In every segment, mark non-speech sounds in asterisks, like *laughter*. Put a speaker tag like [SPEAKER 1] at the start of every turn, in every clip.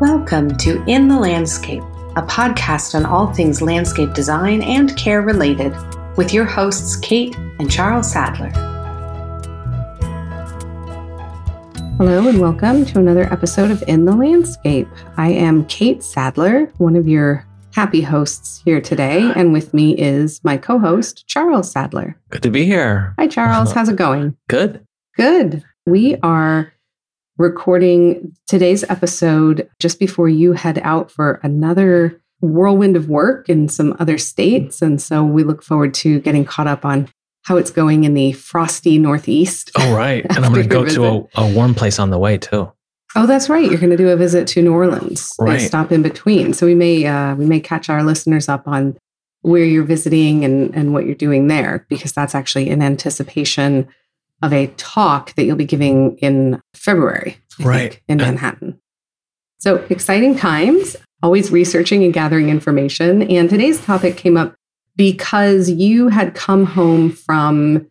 [SPEAKER 1] Welcome to In the Landscape, a podcast on all things landscape design and care related, with your hosts Kate and Charles Sadler. Hello, and welcome to another episode of In the Landscape. I am Kate Sadler, one of your happy hosts here today, *gasps* and with me is my co host, Charles Sadler.
[SPEAKER 2] Good to be here.
[SPEAKER 1] Hi, Charles. How's it going?
[SPEAKER 2] Good.
[SPEAKER 1] Good. We are recording today's episode just before you head out for another whirlwind of work in some other states. And so we look forward to getting caught up on how it's going in the frosty Northeast.
[SPEAKER 2] Oh, right. *laughs* and I'm going to go to a, a, warm place on the way too.
[SPEAKER 1] Oh, that's right. You're going to do a visit to New Orleans.
[SPEAKER 2] Right.
[SPEAKER 1] stop in between. So we may uh, we may catch our listeners up on where you're visiting and and what you're doing there because that's actually in anticipation of a talk that you'll be giving in February,
[SPEAKER 2] I right,
[SPEAKER 1] think, in Manhattan. So exciting times, always researching and gathering information. And today's topic came up because you had come home from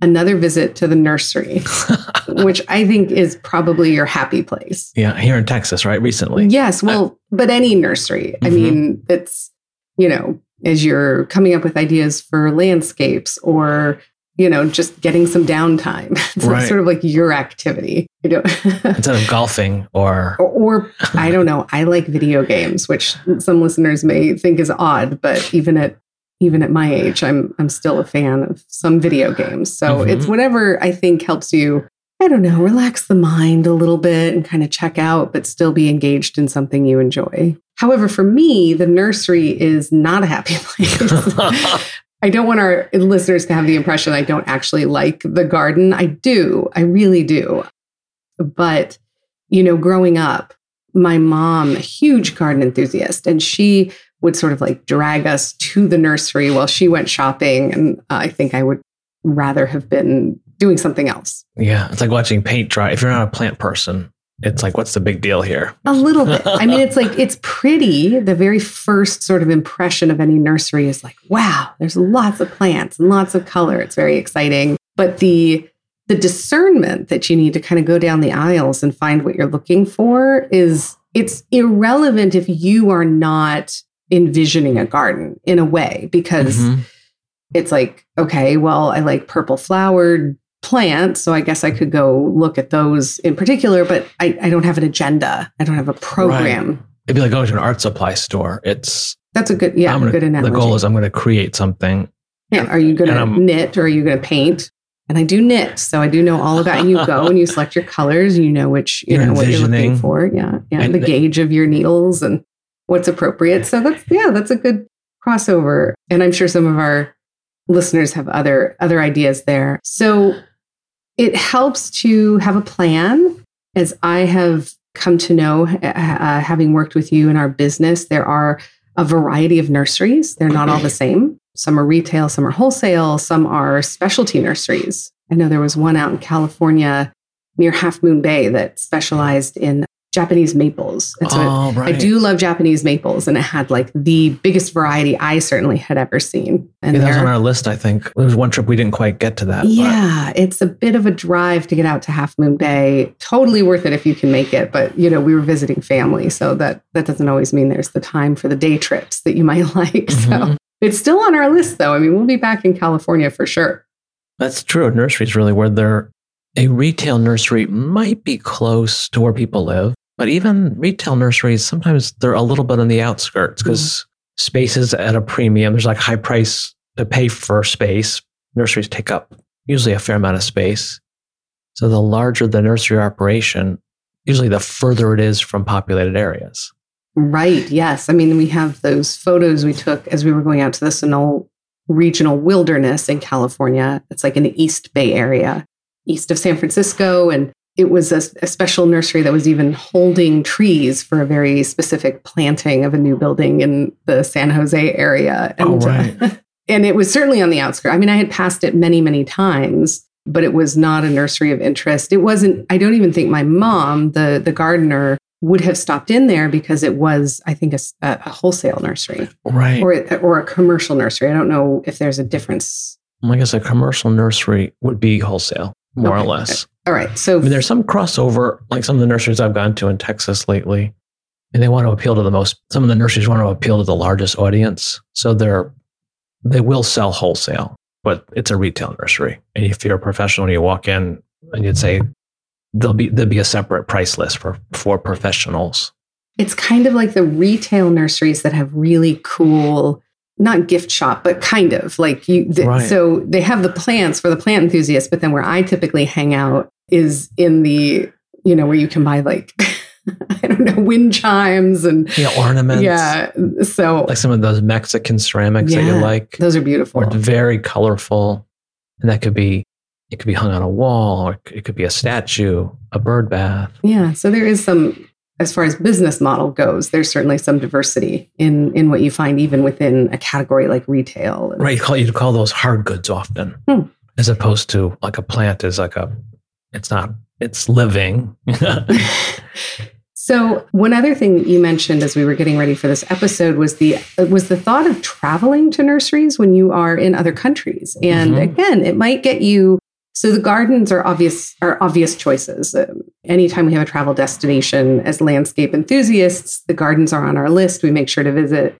[SPEAKER 1] another visit to the nursery, *laughs* which I think is probably your happy place.
[SPEAKER 2] Yeah, here in Texas, right? Recently.
[SPEAKER 1] Yes. Well, but any nursery. Mm-hmm. I mean, it's, you know, as you're coming up with ideas for landscapes or you know, just getting some downtime. *laughs* It's right. sort of like your activity, you know. *laughs*
[SPEAKER 2] Instead of golfing or...
[SPEAKER 1] or or I don't know, I like video games, which some listeners may think is odd, but even at even at my age, I'm I'm still a fan of some video games. So mm-hmm. it's whatever I think helps you I don't know, relax the mind a little bit and kind of check out, but still be engaged in something you enjoy. However, for me, the nursery is not a happy *laughs* place. I don't want our listeners to have the impression I don't actually like the garden. I do. I really do. But, you know, growing up, my mom, a huge garden enthusiast, and she would sort of like drag us to the nursery while she went shopping. And I think I would rather have been doing something else.
[SPEAKER 2] Yeah. It's like watching paint dry. If you're not a plant person, it's like, what's the big deal here?
[SPEAKER 1] A little bit. I mean, it's like, it's pretty. The very first sort of impression of any nursery is like, wow, there's lots of plants and lots of color. It's very exciting. But the, the discernment that you need to kind of go down the aisles and find what you're looking for is it's irrelevant if you are not envisioning a garden in a way because mm-hmm. it's like okay well i like purple flowered plants. So I guess I could go look at those in particular, but I, I don't have an agenda. I don't have a program. Right.
[SPEAKER 2] It'd be like going to an art supply store. It's
[SPEAKER 1] that's a good yeah,
[SPEAKER 2] gonna,
[SPEAKER 1] good analogy.
[SPEAKER 2] The goal is I'm going to create something.
[SPEAKER 1] Yeah. Are you going to knit or are you going to paint? And I do knit, so I do know all about. You go and you select your colors. You know which you
[SPEAKER 2] you're
[SPEAKER 1] know what you're looking for. Yeah, yeah. And the gauge of your needles and what's appropriate. So that's yeah, that's a good crossover. And I'm sure some of our listeners have other other ideas there. So it helps to have a plan. As I have come to know, uh, uh, having worked with you in our business, there are a variety of nurseries. They're not all the same. Some are retail, some are wholesale, some are specialty nurseries. I know there was one out in California near Half Moon Bay that specialized in Japanese maples.
[SPEAKER 2] And so oh, right.
[SPEAKER 1] I do love Japanese maples, and it had like the biggest variety I certainly had ever seen.
[SPEAKER 2] And yeah, that was on our list, I think. There was one trip we didn't quite get to that.
[SPEAKER 1] Yeah, but. it's a bit of a drive to get out to Half Moon Bay. Totally worth it if you can make it, but you know we were visiting family, so that that doesn't always mean there's the time for the day trips that you *laughs* might like. Mm-hmm. So it's still on our list, though. I mean, we'll be back in California for sure.
[SPEAKER 2] That's true. Nurseries really where they're a retail nursery might be close to where people live but even retail nurseries, sometimes they're a little bit on the outskirts because mm. space is at a premium. There's like high price to pay for space. Nurseries take up usually a fair amount of space. So the larger the nursery operation, usually the further it is from populated areas.
[SPEAKER 1] Right. Yes. I mean, we have those photos we took as we were going out to the Sunol regional wilderness in California. It's like in the East Bay area, east of San Francisco. And it was a, a, special nursery that was even holding trees for a very specific planting of a new building in the San Jose area.
[SPEAKER 2] And, oh, right. uh, *laughs*
[SPEAKER 1] and it was certainly on the outskirts. I mean, I had passed it many, many times, but it was not a nursery of interest. It wasn't, I don't even think my mom, the, the gardener, would have stopped in there because it was, I think, a, a wholesale nursery.
[SPEAKER 2] Right.
[SPEAKER 1] Or, or a commercial nursery. I don't know if there's a difference.
[SPEAKER 2] I guess a commercial nursery would be wholesale, more okay. or less.
[SPEAKER 1] All right. So
[SPEAKER 2] I mean, there's some crossover, like some of the nurseries I've gone to in Texas lately. and they want to appeal to the most some of the nurseries want to appeal to the largest audience so they're they will sell wholesale but it's a retail nursery and if you're a professional and you walk in and you'd say there'll be there'll be a separate price list for for professionals
[SPEAKER 1] it's kind of like the retail nurseries that have really cool not gift shop but kind of like you
[SPEAKER 2] Right.
[SPEAKER 1] so they have the plants for the plant enthusiasts but then where i typically hang out is in the you know where you can buy like *laughs* i don't know wind chimes and
[SPEAKER 2] yeah ornaments.
[SPEAKER 1] Yeah so
[SPEAKER 2] like some of those mexican ceramics that you like.
[SPEAKER 1] those are beautiful.
[SPEAKER 2] Or very colorful. And that could be it could be hung on a wall or it could be a statue a bird bath.
[SPEAKER 1] Yeah, so there is some as far as business model goes, there's certainly some diversity in in what you find even within a category like retail.
[SPEAKER 2] Right you call you call those hard goods often
[SPEAKER 1] Hmm.
[SPEAKER 2] as opposed to like a plant is like a it's not it's living *laughs*
[SPEAKER 1] So one other thing that you mentioned as we were getting ready for this episode was the was the thought of traveling to nurseries when you are in other countries. And
[SPEAKER 2] Mhm.
[SPEAKER 1] again, it might get you so the gardens are obvious are obvious choices. Um, anytime we have a travel destination as landscape enthusiasts, the gardens are on our list. We make sure to visit.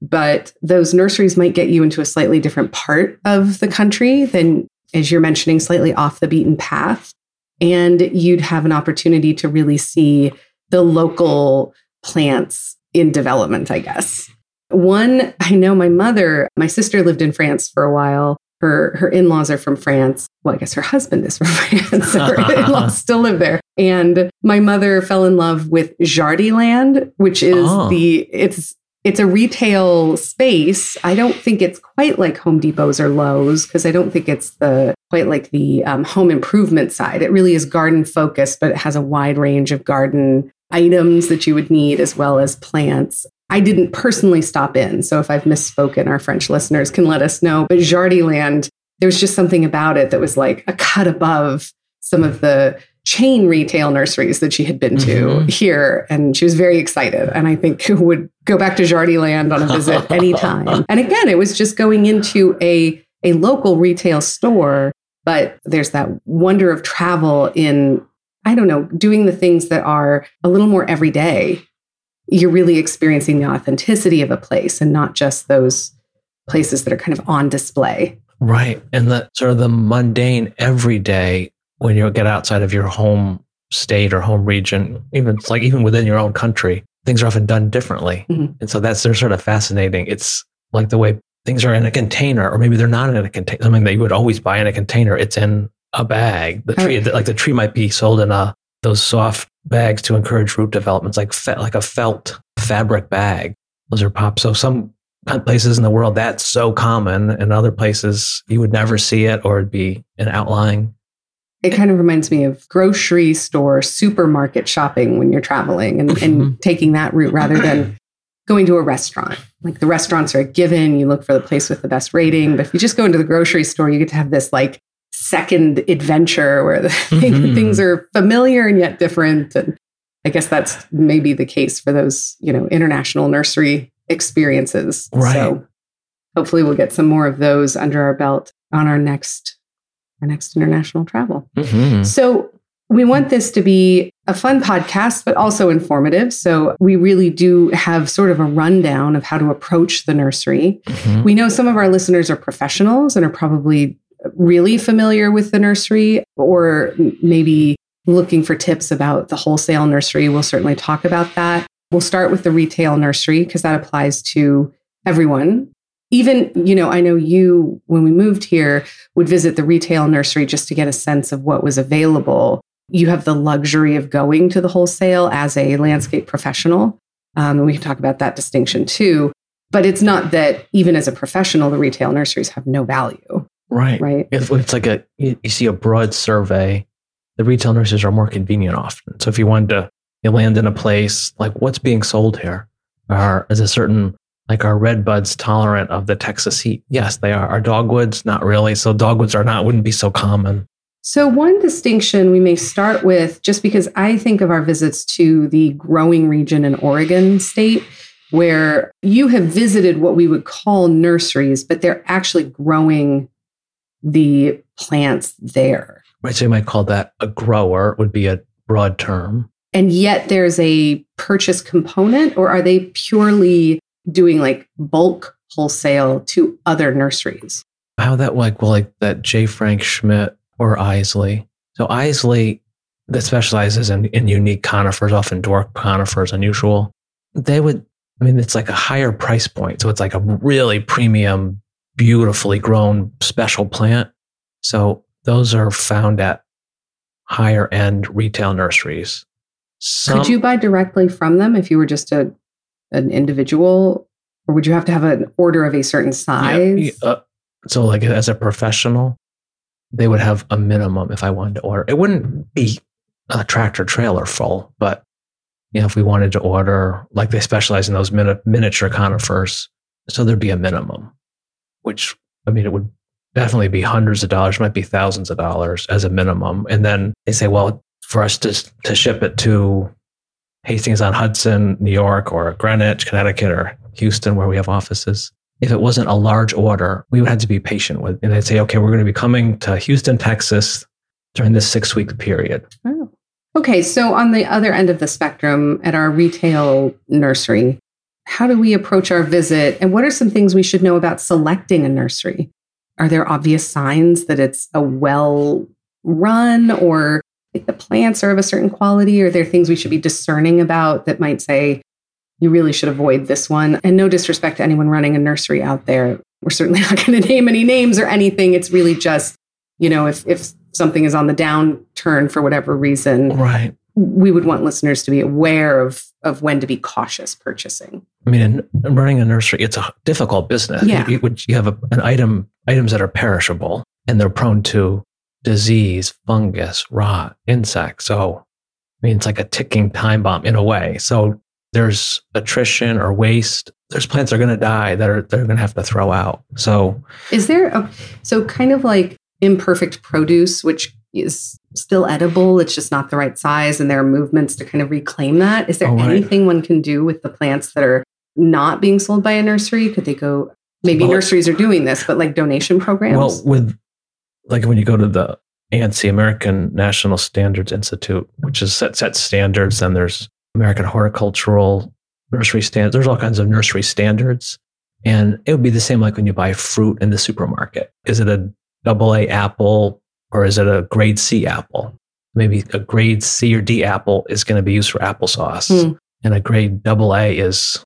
[SPEAKER 1] But those nurseries might get you into a slightly different part of the country than as you're mentioning slightly off the beaten path and you'd have an opportunity to really see the local plants in development, I guess. One, I know my mother, my sister lived in France for a while. Her her in-laws are from France. Well, I guess her husband is from *laughs* France. Her in-laws *laughs* still live there. And my mother fell in love with Jardiland, which is
[SPEAKER 2] Oh.
[SPEAKER 1] the it's it's a retail space. I don't think it's quite like Home Depot's or Lowe's because I don't think it's the quite like the um, home improvement side. It really is garden focused, but it has a wide range of garden items that you would need as well as plants. I didn't personally stop in, so if I've misspoken, our French listeners can let us know. But Jardiland, there was just something about it that was like a cut above some of the chain retail nurseries that she had been to
[SPEAKER 2] Mhm.
[SPEAKER 1] here. And she was very excited. And I think *laughs* would go back to Jardiland on a visit *laughs* anytime. and again, it was just going into a, a local retail store, but there's that wonder of travel in, I don't know, doing the things that are a little more everyday. You're really experiencing the authenticity of a place and not just those places that are kind of on display.
[SPEAKER 2] right. And the sort of the mundane everyday when you get outside of your home state or home region even like even within your own country things are often done differently.
[SPEAKER 1] Mhm.
[SPEAKER 2] and so that's they're sort of fascinating. It's like the way things are in a container or maybe they're not in a container something that you would always buy in a container. It's in a bag. The tree like the tree might be sold in a those soft bags to encourage root development it's like fe- like a felt fabric bag. Those are pop so some places in the world that's so common. And other places you would never see it or it'd be an outlying.
[SPEAKER 1] It kind of reminds me of grocery store, supermarket shopping when you're traveling and, and mm-hmm. taking that route rather than *clears throat* going to a restaurant. Like the restaurants are a given, you look for the place with the best rating. But if you just go into the grocery store, you get to have this like second adventure where the *laughs*
[SPEAKER 2] Mhm.
[SPEAKER 1] things are familiar and yet different. And I guess that's maybe the case for those, you know, international nursery experiences.
[SPEAKER 2] Right.
[SPEAKER 1] So hopefully we'll get some more of those under our belt on our next our next international travel.
[SPEAKER 2] Mhm.
[SPEAKER 1] So we want this to be a fun podcast, but also informative. So we really do have sort of a rundown of how to approach the nursery.
[SPEAKER 2] Mhm.
[SPEAKER 1] We know some of our listeners are professionals and are probably really familiar with the nursery or maybe looking for tips about the wholesale nursery. We'll certainly talk about that. We'll start with the retail nursery because that applies to everyone. Even, you know, I know you, when we moved here, would visit the retail nursery just to get a sense of what was available. You have the luxury of going to the wholesale as a landscape professional. Um, we can talk about that distinction too. But it's not that even as a professional, the retail nurseries have no value,
[SPEAKER 2] right
[SPEAKER 1] right?
[SPEAKER 2] It's, it's like a you, you see a broad survey. The retail nurses are more convenient often. So if you wanted to, you land in a place like what's being sold here, are is a certain like are red buds tolerant of the Texas heat? Yes, they are. Are dogwoods not really? So dogwoods are not wouldn't be so common.
[SPEAKER 1] So, one distinction we may start with, just because I think of our visits to the growing region in Oregon state, where you have visited what we would call nurseries, but they're actually growing the plants there.
[SPEAKER 2] Right. So you might call that a grower would be a broad term.
[SPEAKER 1] and yet there's a purchase component, or are they purely doing like bulk wholesale to other nurseries?
[SPEAKER 2] How that like well like that J. Frank Schmidt or Iseli. So Iseli that specializes in, in unique conifers, often dwarf conifers, unusual. They would I mean it's like a higher price point. So it's like a really premium, beautifully grown special plant. So those are found at higher end retail nurseries.
[SPEAKER 1] Some, Could you buy directly from them if you were just a an individual, or would you have to have an order of a certain size?
[SPEAKER 2] Yeah, uh, so, like as a professional, they would have a minimum if I wanted to order. It wouldn't be a tractor trailer full, but you know, if we wanted to order, like they specialize in those mini- miniature conifers, so there'd be a minimum, which I mean, it would definitely be hundreds of dollars, might be thousands of dollars as a minimum. And then they say, well, for us to to ship it to Hastings on Hudson, New York, or Greenwich, Connecticut, or Houston, where we have offices. If it wasn't a large order, we would have to be patient with. And they'd say, okay, we're going to be coming to Houston, Texas during this six week period.
[SPEAKER 1] Oh. Okay. So, on the other end of the spectrum, at our retail nursery, how do we approach our visit? And what are some things we should know about selecting a nursery? Are there obvious signs that it's a well run or like the plants are of a certain quality? Are there things we should be discerning about that might say, you really should avoid this one? And no disrespect to anyone running a nursery out there. We're certainly *laughs* not going to name any names or anything. It's really just, you know, if, if something is on the downturn for whatever reason,
[SPEAKER 2] right.
[SPEAKER 1] we would want listeners to be aware of, of when to be cautious purchasing.
[SPEAKER 2] I mean, in, in running a nursery, it's a difficult business.
[SPEAKER 1] Yeah.
[SPEAKER 2] You, you have a, an item, items that are perishable and they're prone to disease, fungus, rot, insects. So, I mean, it's like a ticking time bomb in a way. So there's attrition or waste. There's plants that are going to die that are they're going to have to throw out. So,
[SPEAKER 1] is there a so kind of like imperfect produce, which is still edible, it's just not the right size, and there are movements to kind of reclaim that. Is there oh, anything one can do with the plants that are not being sold by a nursery? Could they go? Maybe well, nurseries are doing this, but like donation programs.
[SPEAKER 2] Well, with like when you go to the ANSI, American National Standards Institute, which is set set standards, and there's American Horticultural Nursery Standards. There's all kinds of nursery standards. And it would be the same like when you buy fruit in the supermarket. Is it a double A apple or is it a grade C apple? Maybe a grade C or D apple is going to be used for applesauce. Mm. And a grade double A is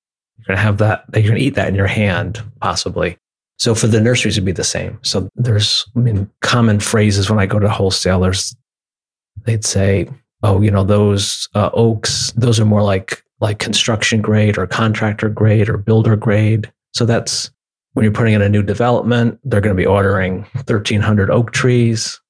[SPEAKER 2] you're going to have that, you're going to eat that in your hand, possibly. So for the nurseries, it'd be the same. So there's, I mean, common phrases when I go to wholesalers, they'd say, oh, you know, those uh, oaks, those are more like like construction grade or contractor grade or builder grade. So that's when you're putting in a new development, they're going to be ordering 1,300 oak trees.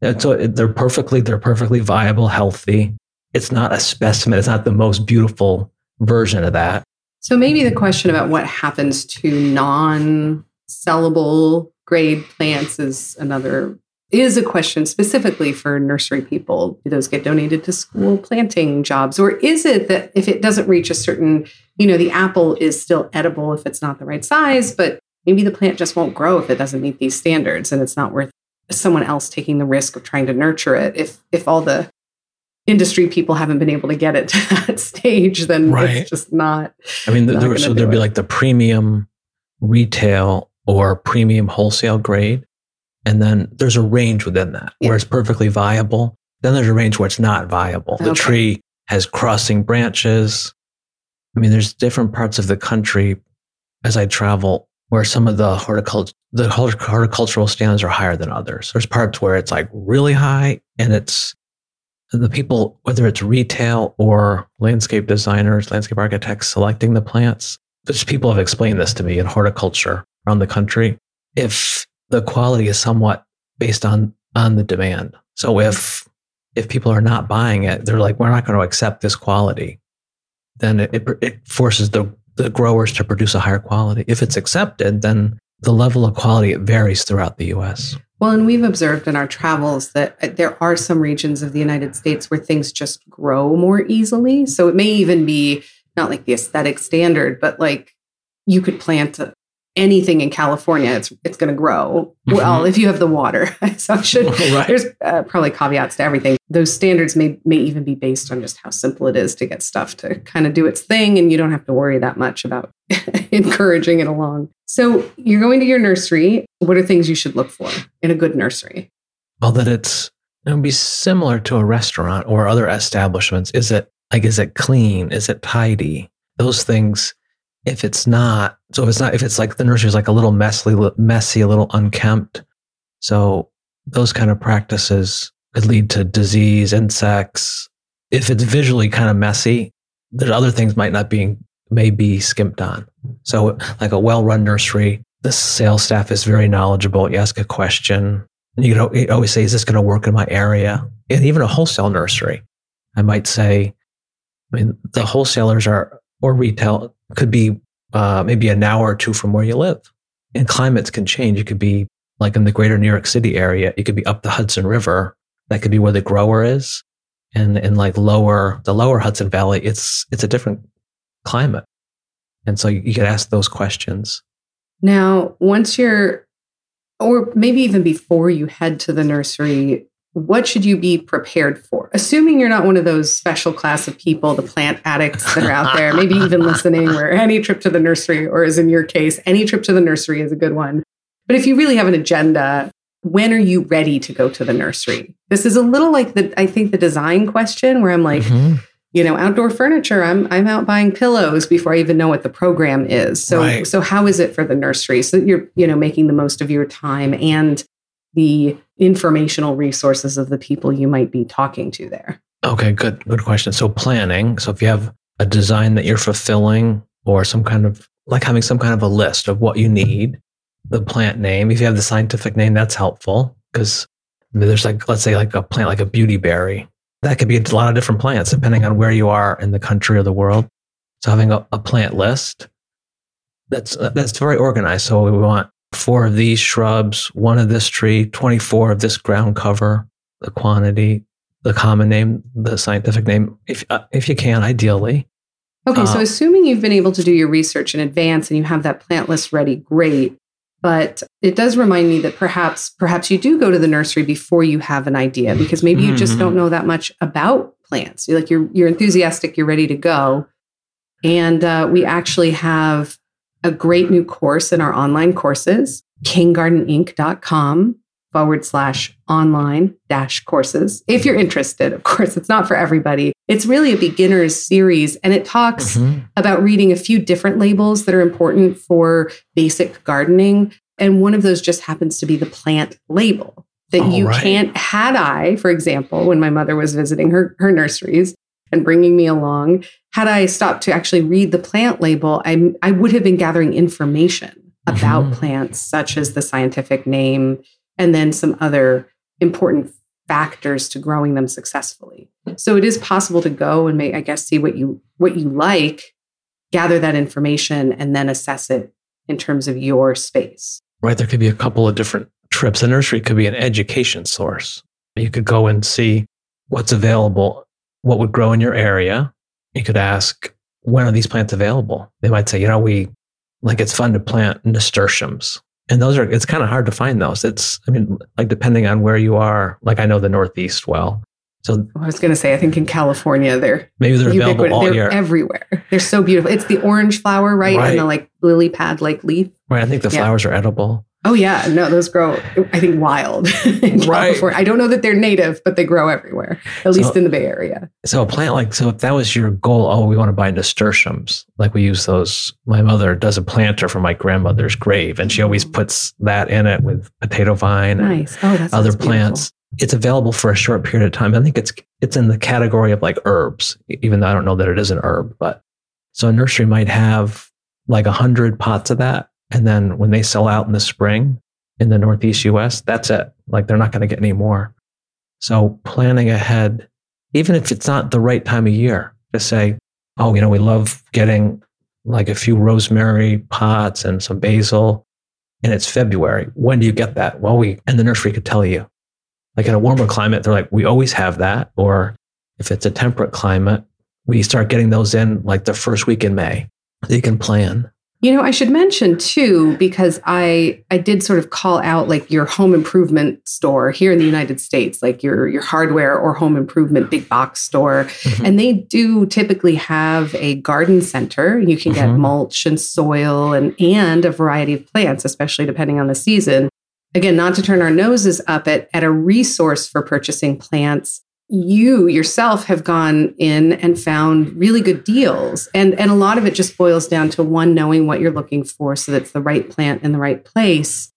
[SPEAKER 2] And so they're perfectly, they're perfectly viable, healthy. It's not a specimen. It's not the most beautiful version of that.
[SPEAKER 1] So maybe the question about what happens to non sellable grade plants is another is a question specifically for nursery people. Do those get donated to school planting jobs? Or is it that if it doesn't reach a certain, you know, the apple is still edible if it's not the right size, but maybe the plant just won't grow if it doesn't meet these standards and it's not worth someone else taking the risk of trying to nurture it if if all the industry people haven't been able to get it to *laughs* that stage then right. it's just not
[SPEAKER 2] i mean there, so there'd be like the premium retail or premium wholesale grade. And then there's a range within that yeah. where it's perfectly viable. Then there's a range where it's not viable. The okay. tree has crossing branches. I mean, there's different parts of the country as I travel where some of the horticulture the horticultural standards are higher than others. There's parts where it's like really high and it's the people, whether it's retail or landscape designers, landscape architects selecting the plants. which people have explained this to me in horticulture around the country if the quality is somewhat based on on the demand. So if if people are not buying it, they're like, we're not going to accept this quality. Then it, it, forces the the growers to produce a higher quality. If it's accepted, then the level of quality it varies throughout the U.S.
[SPEAKER 1] Well, and we've observed in our travels that uh, there are some regions of the United States where things just grow more easily. So it may even be not like the aesthetic standard, but like you could plant anything in California, it's it's going to grow
[SPEAKER 2] Mhm.
[SPEAKER 1] well if you have the water. *laughs* so I should *laughs*
[SPEAKER 2] Right.
[SPEAKER 1] there's uh, probably caveats to everything. Those standards may may even be based on just how simple it is to get stuff to kind of do its thing, and you don't have to worry that much about *laughs* encouraging it along. So you're going to your nursery. What are things you should look for in a good nursery?
[SPEAKER 2] Well, that it's it would be similar to a restaurant or other establishments. Is it like is it clean? Is it tidy? Those things. If it's not, so if it's not, if it's like the nursery is like a little messy, messy, a little unkempt. So those kind of practices could lead to disease, insects. If it's visually kind of messy, there's other things might not be may be skimped on. So like a well-run nursery, the sales staff is very knowledgeable. You ask a question, and you can you always say, "Is this going to work in my area?" And even a wholesale nursery, I might say, I mean, the wholesalers are or retail could be uh, maybe an hour or two from where you live, and climates can change. It could be like in the greater New York City area. it could be up the Hudson River. That could be where the grower is, and in like lower the lower Hudson Valley, it's it's a different climate, and so you, you could ask those questions.
[SPEAKER 1] Now, once you're, or maybe even before you head to the nursery, what should you be prepared for? Assuming you're not one of those special class of people, the plant addicts that are out there, maybe even listening, where any trip to the nursery, or as in your case, any trip to the nursery is a good one. But if you really have an agenda, when are you ready to go to the nursery? This is a little like the, I think, the design question where I'm like,
[SPEAKER 2] Mhm.
[SPEAKER 1] you know outdoor furniture i'm i'm out buying pillows before i even know what the program is so
[SPEAKER 2] Right.
[SPEAKER 1] so how is it for the nursery so that you're you know making the most of your time and the informational resources of the people you might be talking to there
[SPEAKER 2] Okay, good, good question. So planning. So if you have a design that you're fulfilling, or some kind of like having some kind of a list of what you need, the plant name. If you have the scientific name, that's helpful because there's like let's say like a plant like a beauty berry. That could be a lot of different plants depending on where you are in the country or the world. So having a, a plant list that's uh, that's very organized. So we want four of these shrubs, one of this tree, 24 of this ground cover, the quantity, the common name, the scientific name, if uh, if you can, ideally.
[SPEAKER 1] okay so
[SPEAKER 2] Uh,
[SPEAKER 1] assuming you've been able to do your research in advance and you have that plant list ready great. But it does remind me that perhaps perhaps you do go to the nursery before you have an idea because maybe you just don't know that much about plants. You're like you're you're enthusiastic you're ready to go. And uh, we actually have a great new course in our online courses kinggardeninc.com forward slash online dash courses if you're interested of course it's not for everybody it's really a beginner's series and it talks
[SPEAKER 2] Mhm.
[SPEAKER 1] about reading a few different labels that are important for basic gardening. And one of those just happens to be the plant label that
[SPEAKER 2] Oh,
[SPEAKER 1] you
[SPEAKER 2] right.
[SPEAKER 1] can't, had I, for example, when my mother was visiting her, her nurseries and bringing me along, had I stopped to actually read the plant label, I, I would have been gathering information about
[SPEAKER 2] Mhm.
[SPEAKER 1] plants, such as the scientific name and then some other important factors to growing them successfully. So it is possible to go and make, I guess, see what you what you like, gather that information, and then assess it in terms of your space.
[SPEAKER 2] Right, there could be a couple of different trips. A nursery could be an education source. You could go and see what's available, what would grow in your area. You could ask, when are these plants available? They might say, you know, we like it's fun to plant nasturtiums. And those are, it's kind of hard to find those. It's, I mean, like depending on where you are, like I know the Northeast well. So
[SPEAKER 1] I was going to say, I think in California they're
[SPEAKER 2] maybe they're available
[SPEAKER 1] ubiquitous.
[SPEAKER 2] all
[SPEAKER 1] They're
[SPEAKER 2] year.
[SPEAKER 1] everywhere. They're so beautiful. It's the orange flower, right,
[SPEAKER 2] Right.
[SPEAKER 1] and the like lily pad like leaf.
[SPEAKER 2] right. I think the
[SPEAKER 1] Yeah.
[SPEAKER 2] flowers are edible.
[SPEAKER 1] Oh yeah, no, those grow. I think wild *laughs* in
[SPEAKER 2] Right.
[SPEAKER 1] California. I don't know that they're native, but they grow everywhere, at least in the Bay Area.
[SPEAKER 2] So a plant like so if that was your goal, oh, we want to buy nasturtiums. Like we use those. My mother does a planter for my grandmother's grave, and she mm. always puts that in it with potato vine and
[SPEAKER 1] Nice. Oh, that's
[SPEAKER 2] other plants. It's available for a short period of time. I think it's it's in the category of like herbs, even though I don't know that it is an herb. But so a nursery might have like a hundred pots of that, and then when they sell out in the spring in the Northeast U.S., that's it. Like they're not going to get any more. So planning ahead, even if it's not the right time of year, just say, oh, you know, we love getting like a few rosemary pots and some basil, and it's February. When do you get that? Well, we and the nursery could tell you. Like in a warmer climate, they're like, we always have that. Or if it's a temperate climate, we start getting those in like the first week in May. So you can plan.
[SPEAKER 1] You know, I should mention too, because I I did sort of call out like your home improvement store here in the United States, like your your hardware or home improvement big box store. Mm-hmm. And they do typically have a garden center. You can get mm-hmm. mulch and soil and and a variety of plants, especially depending on the season. Again, not to turn our noses up at, at a resource for purchasing plants you yourself have gone in and found really good deals. And and a lot of it just boils down to one knowing what you're looking for so that's the right plant in the right place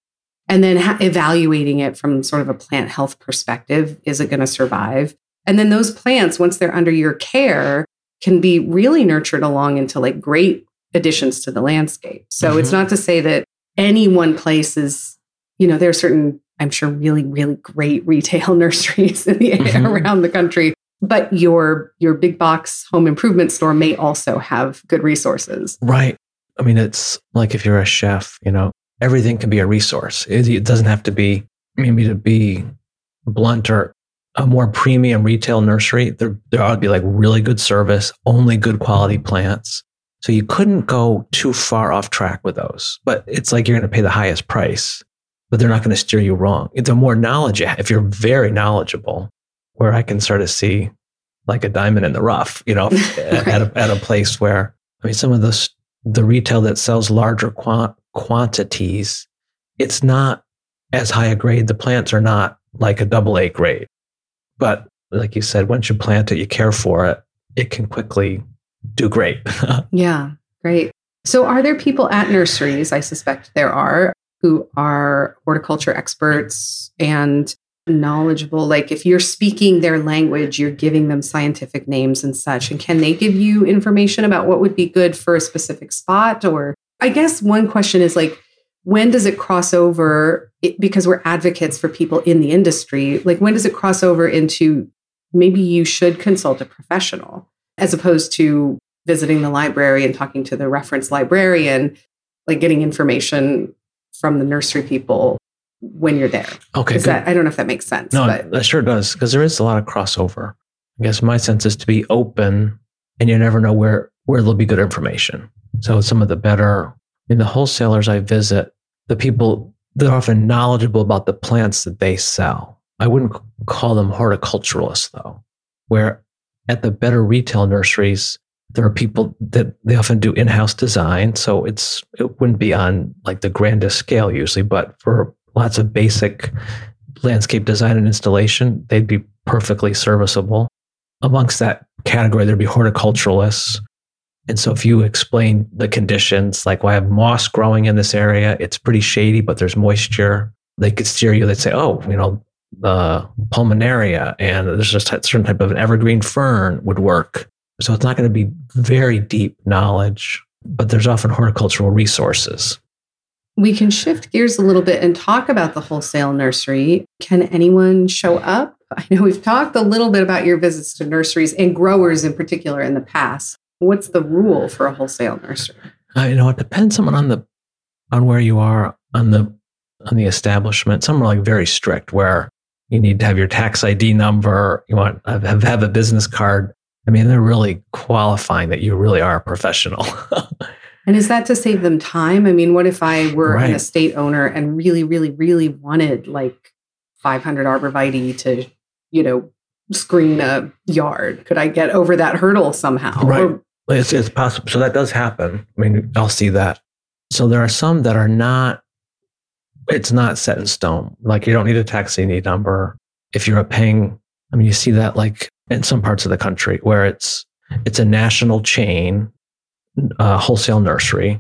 [SPEAKER 1] and then ha- evaluating it from sort of a plant health perspective. Is it going to survive? And then those plants once they're under your care can be really nurtured along into like great additions to the landscape. So mm-hmm. it's not to say that any one place is you know there are certain I'm sure really, really great retail *laughs* nurseries in the mm-hmm. around the country. But your your big box home improvement store may also have good resources.
[SPEAKER 2] Right. I mean, it's like if you're a chef, you know, everything can be a resource. It, it doesn't have to be maybe to be blunt or a more premium retail nursery. There, there ought to be like really good service, only good quality plants. So you couldn't go too far off track with those. But it's like you're going to pay the highest price but they're not going to steer you wrong. It's a more knowledge. If you're very knowledgeable, where I can sort of see like a diamond in the rough, you know, *laughs* right. at, a, at a place where, I mean, some of the, the retail that sells larger quant- quantities, it's not as high a grade. The plants are not like a double A grade. But like you said, once you plant it, you care for it, it can quickly do great. *laughs*
[SPEAKER 1] yeah, great. So, are there people at nurseries? I suspect there are who are horticulture experts and knowledgeable like if you're speaking their language you're giving them scientific names and such. And can they give you information about what would be good for a specific spot? Or i guess one question is like when does it cross over because we're advocates for people in the industry like when does it cross over into maybe you should consult a professional as opposed to visiting the library and talking to the reference librarian like getting information from the nursery people when you're there.
[SPEAKER 2] Okay.
[SPEAKER 1] That, I don't know if that makes sense.
[SPEAKER 2] No, but. that sure does because there is a lot of crossover. I guess my sense is to be open and you never know where, where there'll be good information. So some of the better, in the wholesalers I visit, the people, that are often knowledgeable about the plants that they sell. I wouldn't call them horticulturalists though, where at the better retail nurseries, there are people that they often do in-house design so it's it wouldn't be on like the grandest scale usually but for lots of basic landscape design and installation they'd be perfectly serviceable. Amongst that category there'd be horticulturalists. And so if you explain the conditions like well i have moss growing in this area it's pretty shady but there's moisture they could steer you they'd say oh you know the pulmonaria and there's just a certain type of an evergreen fern would work so it's not going to be very deep knowledge, but there's often horticultural resources.
[SPEAKER 1] We can shift gears a little bit and talk about the wholesale nursery. Can anyone show up? I know we've talked a little bit about your visits to nurseries and growers in particular in the past. What's the rule for a wholesale nursery?
[SPEAKER 2] Uh, you know, it depends on on the on where you are on the on the establishment. Some are like very strict, where you need to have your tax ID number. You want have, have a business card. I mean, they're really qualifying that you really are a professional. *laughs*
[SPEAKER 1] and is that to save them time? I mean, what if I were right. an estate owner and really, really, really wanted like 500 arborvitae to, you know, screen a yard? Could I get over that hurdle somehow?
[SPEAKER 2] Right. Or, it's, it's possible. So that does happen. I mean, I'll see that. So there are some that are not, it's not set in stone. Like you don't need a tax ID number. If you're a paying, I mean, you see that like in some parts of the country where it's it's a national chain uh, wholesale nursery.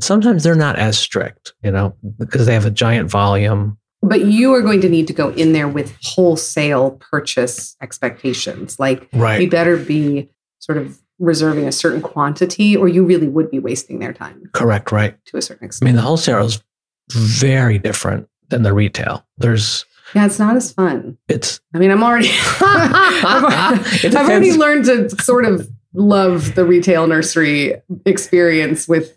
[SPEAKER 2] Sometimes they're not as strict, you know, because they have a giant volume.
[SPEAKER 1] But you are going to need to go in there with wholesale purchase expectations. Like, right. you better be sort of reserving a certain quantity, or you really would be wasting their time.
[SPEAKER 2] Correct, right.
[SPEAKER 1] To a certain extent.
[SPEAKER 2] I mean, the wholesale is very different than the retail. There's
[SPEAKER 1] yeah, it's not as fun.
[SPEAKER 2] It's.
[SPEAKER 1] I mean, I'm already. *laughs* I've, I've *laughs* already learned to sort of love the retail nursery experience with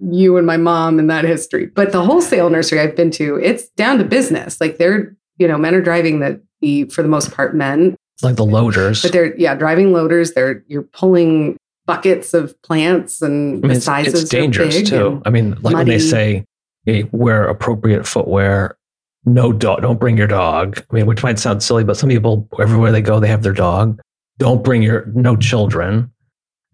[SPEAKER 1] you and my mom and that history. But the wholesale nursery I've been to, it's down to business. Like they're, you know, men are driving the, the for the most part, men.
[SPEAKER 2] Like the loaders.
[SPEAKER 1] But they're, yeah, driving loaders. They're, you're pulling buckets of plants and
[SPEAKER 2] I mean,
[SPEAKER 1] the
[SPEAKER 2] it's,
[SPEAKER 1] sizes
[SPEAKER 2] it's dangerous too. I mean, like when they say hey, wear appropriate footwear, no dog, don't bring your dog. I mean, which might sound silly, but some people everywhere they go, they have their dog. Don't bring your no children.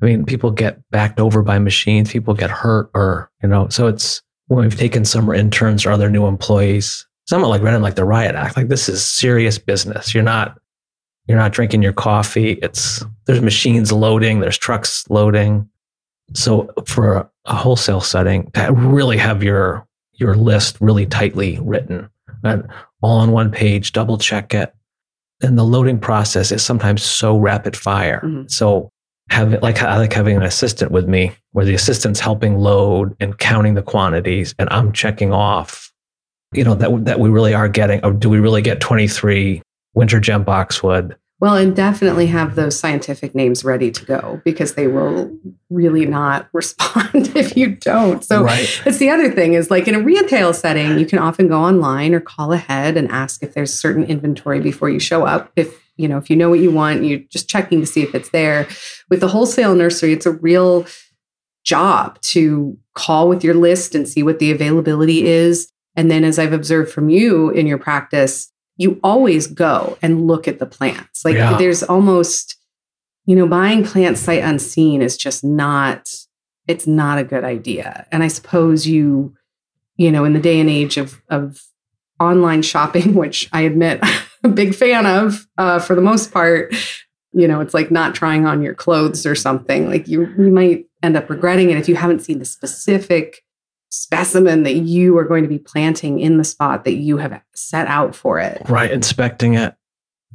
[SPEAKER 2] I mean, people get backed over by machines. People get hurt, or you know. So it's when we've taken summer interns or other new employees. Somewhat like running like the riot act. Like this is serious business. You're not you're not drinking your coffee. It's there's machines loading. There's trucks loading. So for a wholesale setting, really have your your list really tightly written all on one page, double check it. And the loading process is sometimes so rapid fire.
[SPEAKER 1] Mhm.
[SPEAKER 2] So having like I like having an assistant with me where the assistant's helping load and counting the quantities and I'm checking off, you know, that that we really are getting or do we really get 23 winter gem boxwood?
[SPEAKER 1] Well, and definitely have those scientific names ready to go because they will really not *laughs* respond if you don't. So
[SPEAKER 2] right.
[SPEAKER 1] that's the other thing is like in a retail setting, you can often go online or call ahead and ask if there's certain inventory before you show up. If you know, if you know what you want, you're just checking to see if it's there. With the wholesale nursery, it's a real job to call with your list and see what the availability is. And then as I've observed from you in your practice, you always go and look at the plants. Like
[SPEAKER 2] Yeah.
[SPEAKER 1] there's almost, you know, buying plants sight unseen is just not, it's not a good idea. And I suppose you, you know, in the day and age of of online shopping, *laughs* which I admit *laughs* I'm a big fan of, uh, for the most part, you know, it's like not trying on your clothes or something. Like you you might end up regretting it if you haven't seen the specific specimen that you are going to be planting in the spot that you have set out for it.
[SPEAKER 2] Right, inspecting it.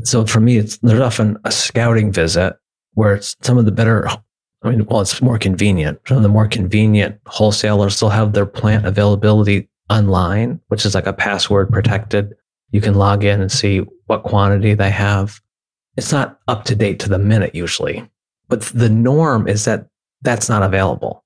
[SPEAKER 2] So for me, it's there's often a scouting visit where it's some of the better. I mean, well, it's more convenient. Some of the more convenient wholesalers still have their plant availability online, which is like a password protected. You can log in and see what quantity they have. It's not up to date to the minute usually, but the norm is that that's not available,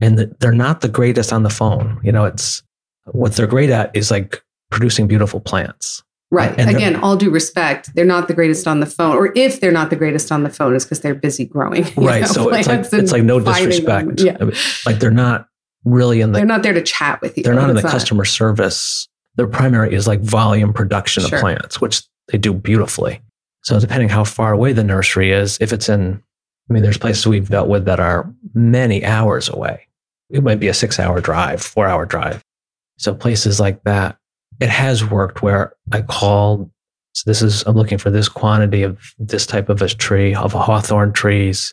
[SPEAKER 2] and they're not the greatest on the phone. You know, it's what they're great at is like producing beautiful plants.
[SPEAKER 1] Right.
[SPEAKER 2] And
[SPEAKER 1] Again, all due respect, they're not the greatest on the phone, or if they're not the greatest on the phone, it's because they're busy growing. *laughs*
[SPEAKER 2] Right.
[SPEAKER 1] know,
[SPEAKER 2] so it's like it's like no disrespect.
[SPEAKER 1] Yeah.
[SPEAKER 2] Like they're not really in the
[SPEAKER 1] They're not there to chat with you.
[SPEAKER 2] they're not in the customer service. Their primary is like volume production
[SPEAKER 1] Sure.
[SPEAKER 2] of plants, which they do beautifully. So depending how far away the nursery is, if it's in, I mean, there's places we've dealt with that are many hours away. It might be a six hour drive, four hour drive. So places like that, it has worked where I called. So this is, I'm looking for this quantity of this type of a tree, of a hawthorn trees.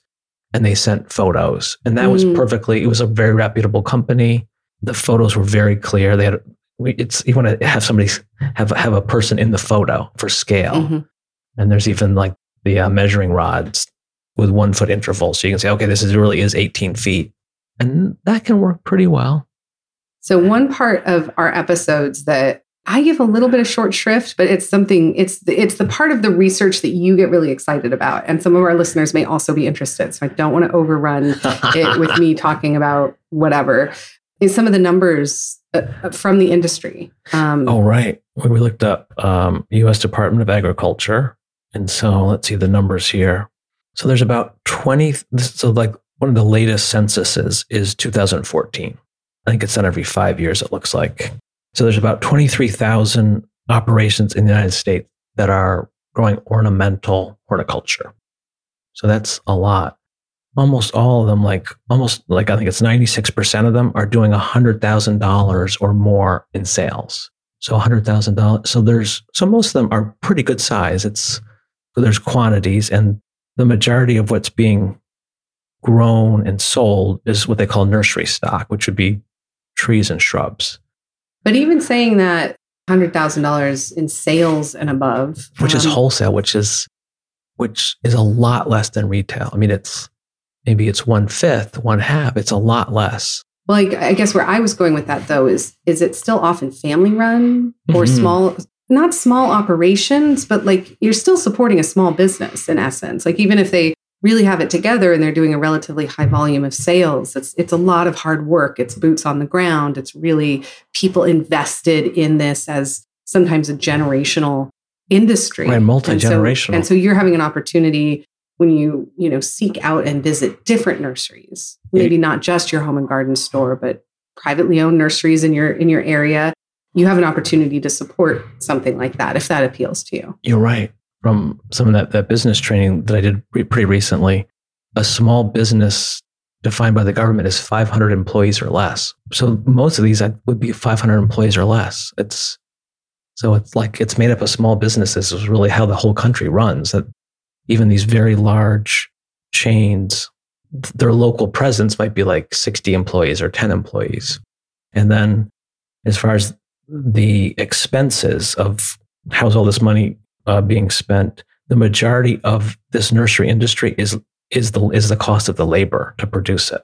[SPEAKER 2] And they sent photos. And that was
[SPEAKER 1] Mm.
[SPEAKER 2] perfectly, it was a very reputable company. The photos were very clear. They had, we- it's, you want to have somebody have, have a person in the photo for scale.
[SPEAKER 1] Mhm.
[SPEAKER 2] And there's even like the uh, measuring rods with one foot intervals. So you can say, okay, this is really is 18 feet. And that can work pretty well.
[SPEAKER 1] So one part of our episodes that I give a little bit of short shrift, but it's something it's the, it's the part of the research that you get really excited about, and some of our listeners may also be interested. So I don't want to overrun it with me *laughs* talking about whatever. Is some of the numbers uh, from the industry? Um,
[SPEAKER 2] Oh, right. When we looked up um, U.S. Department of Agriculture. And so let's see the numbers here. So there's about 20. So, like, one of the latest censuses is 2014. I think it's done every five years, it looks like. So there's about 23,000 operations in the United States that are growing ornamental horticulture. So that's a lot. Almost all of them, like almost like I think it's 96% of them are doing $100,000 or more in sales. So $100,000. So there's, so most of them are pretty good size. It's, there's quantities and the majority of what's being grown and sold is what they call nursery stock, which would be trees and shrubs,
[SPEAKER 1] but even saying that hundred thousand dollars in sales and above,
[SPEAKER 2] which is
[SPEAKER 1] um,
[SPEAKER 2] wholesale, which is, which is a lot less than retail. I mean, it's maybe it's one fifth, one half. It's a lot less.
[SPEAKER 1] Well, like, I guess where I was going with that though is is it still often family run or
[SPEAKER 2] Mhm.
[SPEAKER 1] small not small operations, but like you're still supporting a small business in essence. Like even if they really have it together and they're doing a relatively high volume of sales, it's it's a lot of hard work. It's boots on the ground. It's really people invested in this as sometimes a generational industry.
[SPEAKER 2] Right,
[SPEAKER 1] And so-
[SPEAKER 2] multi-generational.
[SPEAKER 1] And so, you're having an opportunity when you you know seek out and visit different nurseries maybe not just your home and garden store but privately owned nurseries in your in your area you have an opportunity to support something like that if that appeals to you
[SPEAKER 2] you're right from some of that, that business training that i did pretty recently a small business defined by the government is 500 employees or less so most of these would be 500 employees or less it's so it's like it's made up of small businesses is really how the whole country runs that even these very large chains, their local presence might be like 60 employees or 10 employees. And then as far as the expenses of how's all this money uh, being spent, the majority of this nursery industry is is the is the cost of the labor to produce it.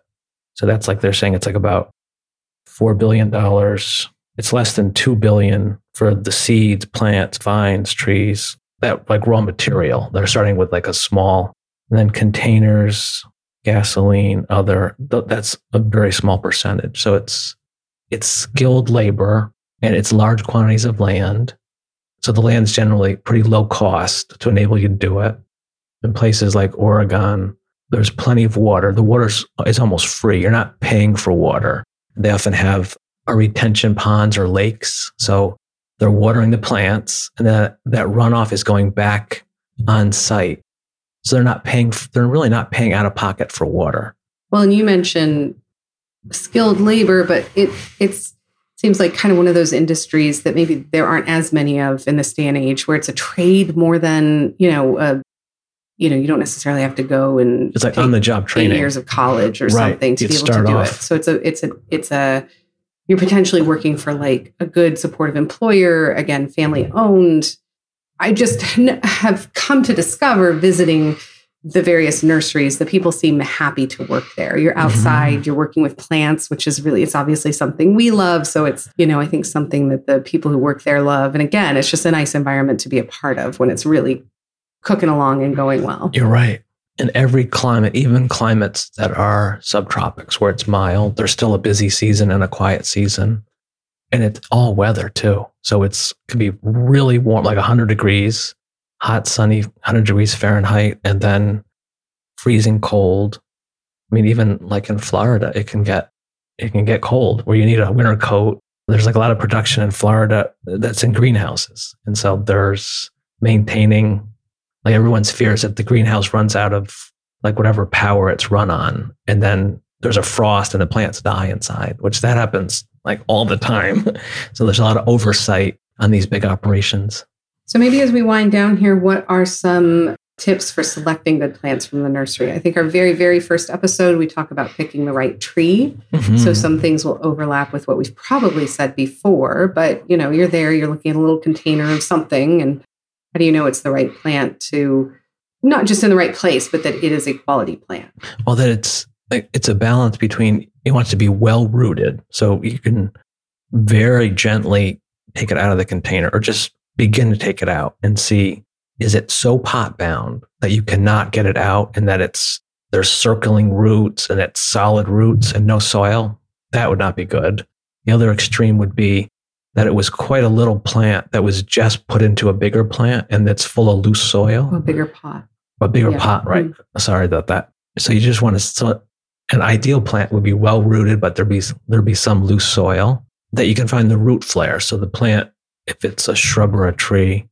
[SPEAKER 2] So that's like they're saying it's like about four billion dollars. It's less than two billion for the seeds, plants, vines, trees, that like raw material. They're starting with like a small, and then containers, gasoline, other. That's a very small percentage. So it's it's skilled labor and it's large quantities of land. So the land's generally pretty low cost to enable you to do it. In places like Oregon, there's plenty of water. The water is almost free. You're not paying for water. They often have a retention ponds or lakes. So they're watering the plants and that, that runoff is going back on site. So they're not paying, they're really not paying out of pocket for water.
[SPEAKER 1] Well, and you mentioned skilled labor, but it it's seems like kind of one of those industries that maybe there aren't as many of in this day and age where it's a trade more than, you know, a, you know, you don't necessarily have to go and
[SPEAKER 2] it's like on the job training
[SPEAKER 1] years of college or right. something to be able to do off. it. So it's a it's a it's a you're potentially working for like a good supportive employer, again, family owned. I just *laughs* have come to discover visiting the various nurseries the people seem happy to work there. You're mm-hmm. outside, mm-hmm. you're working with plants, which is really, it's obviously something we love. So it's, you know, I think something that the people who work there love. And again, it's just a nice environment to be a part of when it's really cooking along and going well.
[SPEAKER 2] You're right in every climate, even climates that are subtropics where it's mild, there's still a busy season and a quiet season. And it's all weather too. So it's can be really warm, like 100 degrees, hot, sunny, 100 degrees Fahrenheit, and then freezing cold. I mean, even like in Florida, it can get it can get cold where you need a winter coat. There's like a lot of production in Florida that's in greenhouses. And so there's maintaining like everyone's fears that the greenhouse runs out of like whatever power it's run on, and then there's a frost and the plants die inside, which that happens like all the time. *laughs* so there's a lot of oversight on these big operations.
[SPEAKER 1] So maybe as we wind down here, what are some tips for selecting good plants from the nursery? I think our very, very first episode, we talk about picking the right tree. Mm-hmm. So some things will overlap with what we've probably said before, but you know, you're there, you're looking at a little container of something and how do you know it's the right plant to not just in the right place, but that it is a quality plant?
[SPEAKER 2] Well, that it's it's a balance between it wants to be well rooted, so you can very gently take it out of the container, or just begin to take it out and see is it so pot bound that you cannot get it out, and that it's there's circling roots and it's solid roots and no soil. That would not be good. The other extreme would be that it was quite a little plant that was just put into a bigger plant and that's full of loose soil.
[SPEAKER 1] A bigger pot.
[SPEAKER 2] A bigger yeah. pot, right? Mm-hmm. Sorry about that. So you just want to, so an ideal plant would be well rooted, but there'd be, there'd be some loose soil that you can find the root flare. So the plant, if it's a shrub or a tree,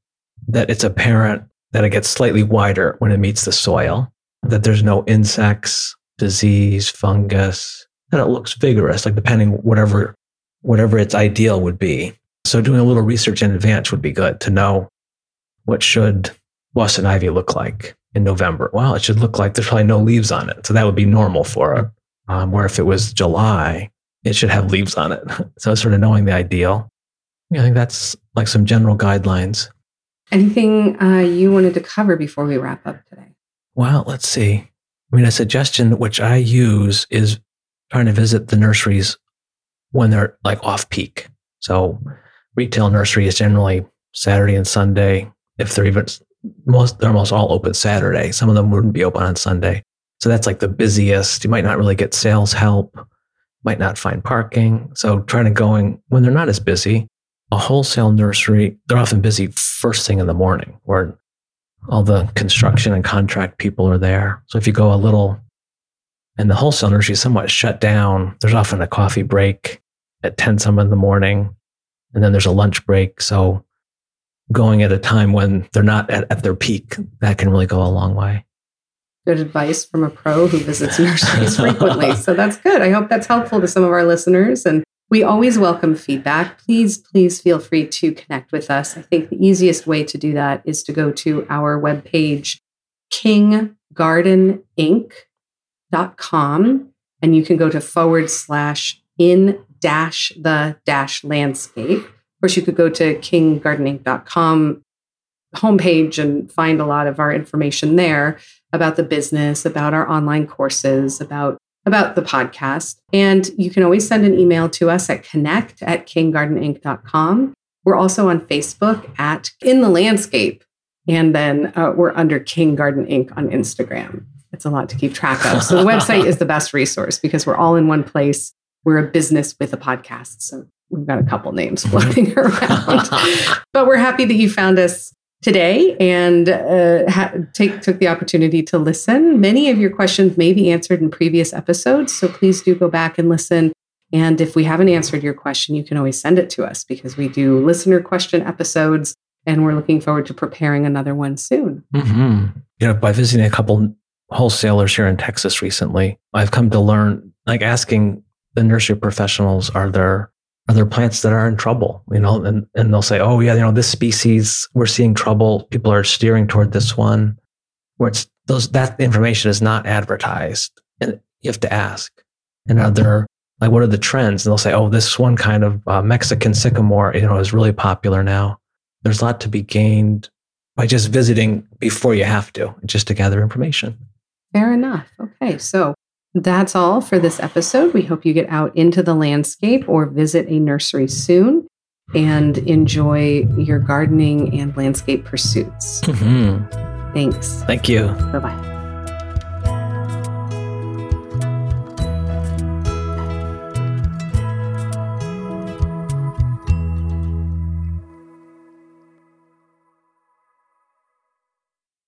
[SPEAKER 2] that it's apparent that it gets slightly wider when it meets the soil, that there's no insects, disease, fungus, and it looks vigorous, like depending whatever whatever its ideal would be. So doing a little research in advance would be good to know what should Boston ivy look like in November. Well, it should look like there's probably no leaves on it. So that would be normal for it. Um, where if it was July, it should have leaves on it. *laughs* so sort of knowing the ideal. I think that's like some general guidelines.
[SPEAKER 1] Anything uh, you wanted to cover before we wrap up today?
[SPEAKER 2] Well, let's see. I mean, a suggestion which I use is trying to visit the nurseries when they're like off peak. So retail nursery is generally Saturday and Sunday. If they're even most, they're almost all open Saturday. Some of them wouldn't be open on Sunday. So that's like the busiest. You might not really get sales help, might not find parking. So trying to going when they're not as busy. A wholesale nursery, they're often busy first thing in the morning, where all the construction and contract people are there. So if you go a little, and the wholesale nursery is somewhat shut down, there's often a coffee break at 10 some in the morning, and then there's a lunch break. So going at a time when they're not at, at their peak, that can really go a long way.
[SPEAKER 1] Good advice from a pro who visits nurseries *laughs* frequently. So that's good. I hope that's helpful to some of our listeners. And we always welcome feedback. Please, please feel free to connect with us. I think the easiest way to do that is to go to our webpage, kinggardeninc.com, and you can go to forward slash in dash the dash landscape. Of course, you could go to kinggardeninc.com homepage and find a lot of our information there about the business, about our online courses, about about the podcast. And you can always send an email to us at connect at kinggardeninc.com. We're also on Facebook at In the Landscape. And then uh, we're under King Garden Inc. on Instagram. It's a lot to keep track of. So the website is the best resource because we're all in one place. We're a business with a podcast. So we've got a couple names *laughs* floating around. *laughs* but we're happy that you found us today and uh, ha- take took the opportunity to listen. Many of your questions may be answered in previous episodes, so please do go back and listen. And if we haven't answered your question, you can always send it to us because we do listener question episodes, and we're looking forward to preparing another one soon.
[SPEAKER 2] Mm-hmm. You know, by visiting a couple wholesalers here in Texas recently, I've come to learn, like asking the nursery professionals, are there are there plants that are in trouble? You know, and, and they'll say, oh, yeah, you know, this species, we're seeing trouble. People are steering toward this one. Where it's those, that information is not advertised. And you have to ask. And are there, like, what are the trends? And they'll say, oh, this one kind of uh, Mexican sycamore, you know, is really popular now. There's a lot to be gained by just visiting before you have to, just to gather information.
[SPEAKER 1] Fair enough. Okay. So that's all for this episode. We hope you get out into the landscape or visit a nursery soon and enjoy your gardening and landscape pursuits. Mm-hmm. Thanks.
[SPEAKER 2] Thank you.
[SPEAKER 1] Bye bye.